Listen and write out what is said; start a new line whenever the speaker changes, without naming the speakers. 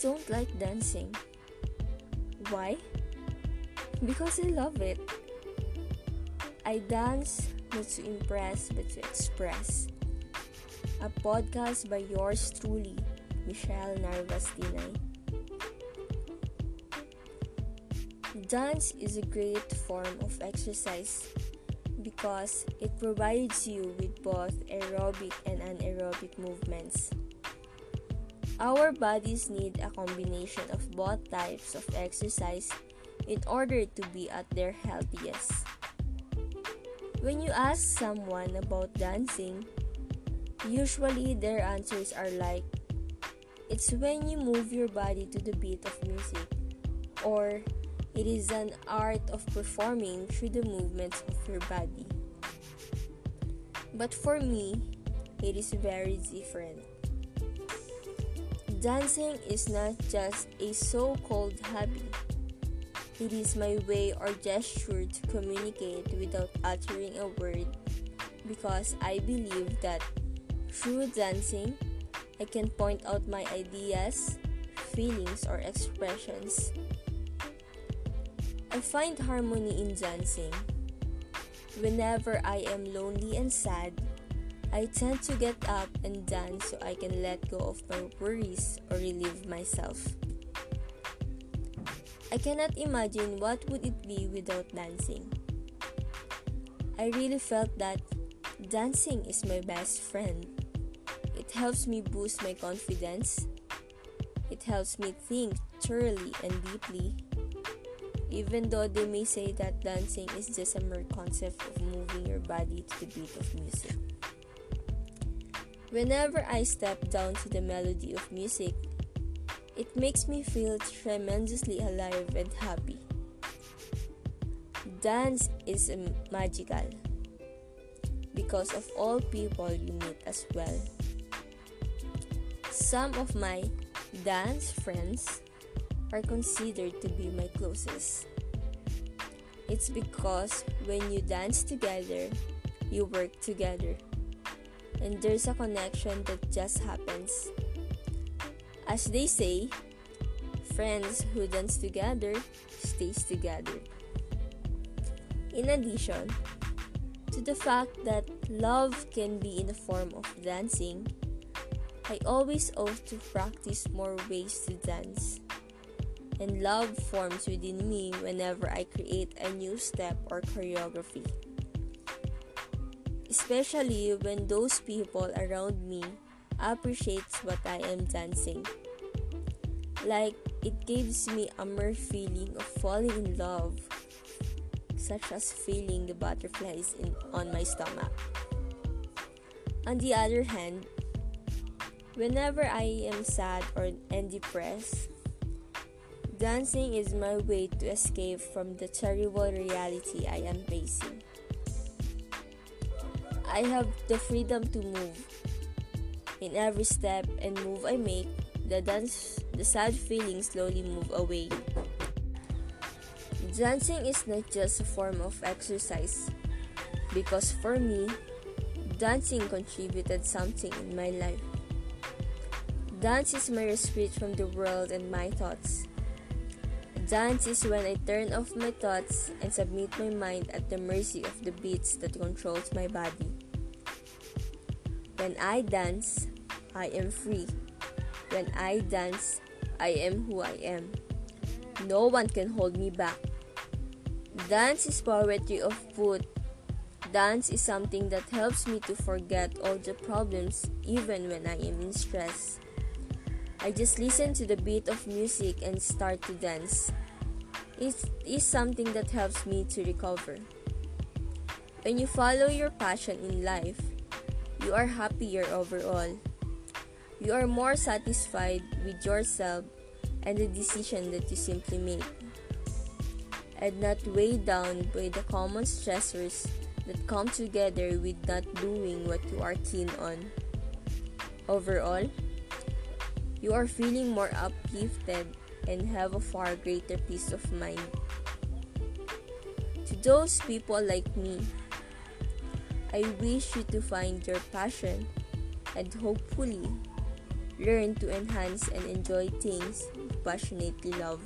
don't like dancing. Why? Because I love it. I dance not to impress but to express. A podcast by yours truly, Michelle Narvas Tinay. Dance is a great form of exercise because it provides you with both aerobic and anaerobic movements. Our bodies need a combination of both types of exercise in order to be at their healthiest. When you ask someone about dancing, usually their answers are like, it's when you move your body to the beat of music, or it is an art of performing through the movements of your body. But for me, it is very different. Dancing is not just a so called hobby, it is my way or gesture to communicate without uttering a word because I believe that through dancing, I can point out my ideas, feelings, or expressions. I find harmony in dancing. Whenever I am lonely and sad, I tend to get up and dance so I can let go of my worries or relieve myself. I cannot imagine what would it be without dancing. I really felt that dancing is my best friend. It helps me boost my confidence. It helps me think thoroughly and deeply. Even though they may say that dancing is just a mere concept of moving your body to the beat of music. Whenever I step down to the melody of music, it makes me feel tremendously alive and happy. Dance is magical because of all people you meet as well. Some of my dance friends are considered to be my closest. It's because when you dance together, you work together and there's a connection that just happens. As they say, friends who dance together stays together. In addition to the fact that love can be in the form of dancing, I always owe to practice more ways to dance. And love forms within me whenever I create a new step or choreography especially when those people around me appreciates what I am dancing. Like it gives me a mere feeling of falling in love, such as feeling the butterflies in, on my stomach. On the other hand, whenever I am sad or and depressed, dancing is my way to escape from the terrible reality I am facing. I have the freedom to move. In every step and move I make, the dance, the sad feelings slowly move away. Dancing is not just a form of exercise, because for me, dancing contributed something in my life. Dance is my respite from the world and my thoughts. Dance is when I turn off my thoughts and submit my mind at the mercy of the beats that controls my body. When I dance, I am free. When I dance, I am who I am. No one can hold me back. Dance is poetry of foot. Dance is something that helps me to forget all the problems even when I am in stress. I just listen to the beat of music and start to dance. It is something that helps me to recover. When you follow your passion in life, you are happier overall. You are more satisfied with yourself and the decision that you simply make, and not weighed down by the common stressors that come together with not doing what you are keen on. Overall, you are feeling more uplifted and have a far greater peace of mind. To those people like me I wish you to find your passion and hopefully learn to enhance and enjoy things you passionately love.